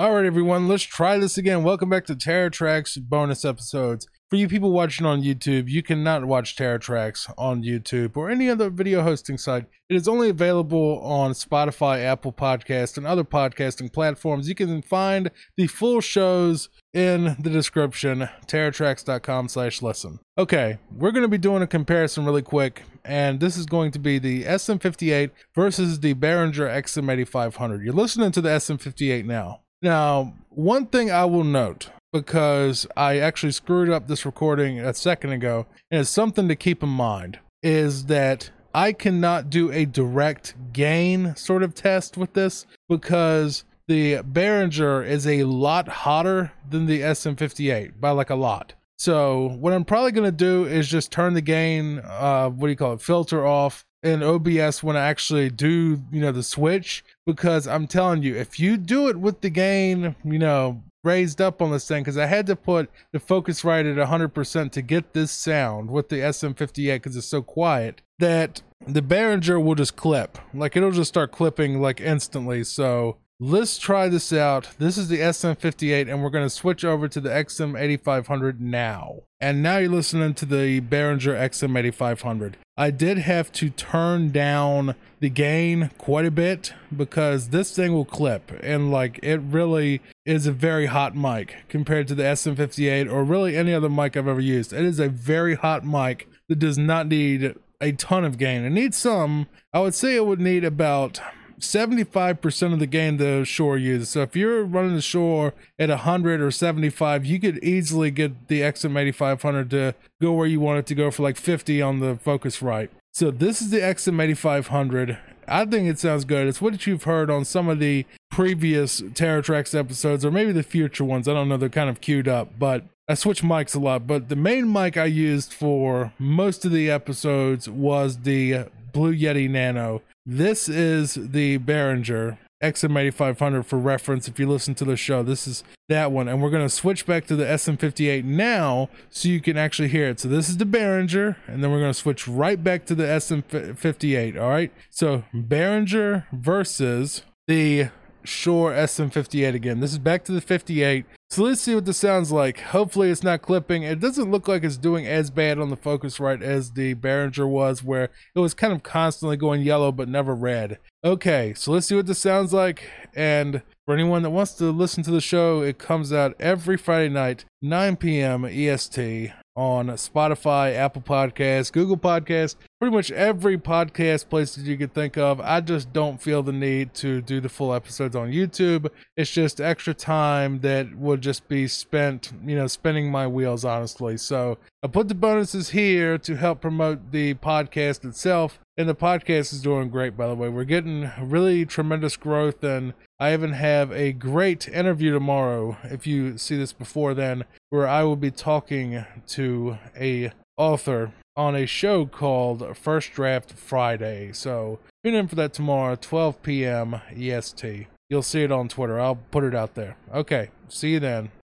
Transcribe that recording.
All right, everyone, let's try this again. Welcome back to Terror Trax bonus episodes. For you people watching on YouTube, you cannot watch Terror Trax on YouTube or any other video hosting site. It is only available on Spotify, Apple Podcast, and other podcasting platforms. You can find the full shows in the description, terrortrax.com slash lesson. Okay, we're going to be doing a comparison really quick, and this is going to be the SM58 versus the Behringer XM8500. You're listening to the SM58 now. Now, one thing I will note because I actually screwed up this recording a second ago, and it's something to keep in mind is that I cannot do a direct gain sort of test with this because the Behringer is a lot hotter than the SM58 by like a lot. So what I'm probably going to do is just turn the gain, uh, what do you call it, filter off in OBS when I actually do, you know, the switch because I'm telling you, if you do it with the gain, you know, raised up on this thing because I had to put the Focusrite at 100% to get this sound with the SM58 because it's so quiet that the Behringer will just clip. Like it'll just start clipping like instantly. So let's try this out. This is the SM58 and we're going to switch over to the XM8500 now. And now you're listening to the Behringer XM8500. I did have to turn down the gain quite a bit because this thing will clip and like it really is a very hot mic compared to the SM58 or really any other mic I've ever used. It is a very hot mic that does not need a ton of gain. It needs some. I would say it would need about 75% of the gain the Shure uses. So if you're running the Shure at 100 or 75, you could easily get the XM8500 to go where you want it to go for like 50 on the Focusrite. So this is the XM8500. I think it sounds good. It's what you've heard on some of the previous Terror Trax episodes, or maybe the future ones. I don't know. They're kind of queued up, but I switch mics a lot. But the main mic I used for most of the episodes was the Blue Yeti Nano. This is the Behringer XM8500 for reference. If you listen to the show, this is that one. And we're going to switch back to the SM58 now so you can actually hear it. So this is the Behringer, and then we're going to switch right back to the SM58. All right. So Behringer versus the Shure SM58 again. This is back to the 58. So let's see what this sounds like. Hopefully it's not clipping. It doesn't look like it's doing as bad on the Focusrite as the Behringer was where it was kind of constantly going yellow but never red. Okay, so let's see what this sounds like. And for anyone that wants to listen to the show, it comes out every Friday night, 9 p.m. EST on Spotify, Apple Podcasts, Google Podcasts, pretty much every podcast place that you could think of. I just don't feel the need to do the full episodes on YouTube. It's just extra time that would just be spent, you know, spinning my wheels, honestly. So I put the bonuses here to help promote the podcast itself. And the podcast is doing great, by the way. We're getting really tremendous growth, and I even have a great interview tomorrow. If you see this before then, where I will be talking to a author on a show called First Draft Friday. So tune in for that tomorrow, 12 p.m. EST. You'll see it on Twitter. I'll put it out there. Okay, see you then.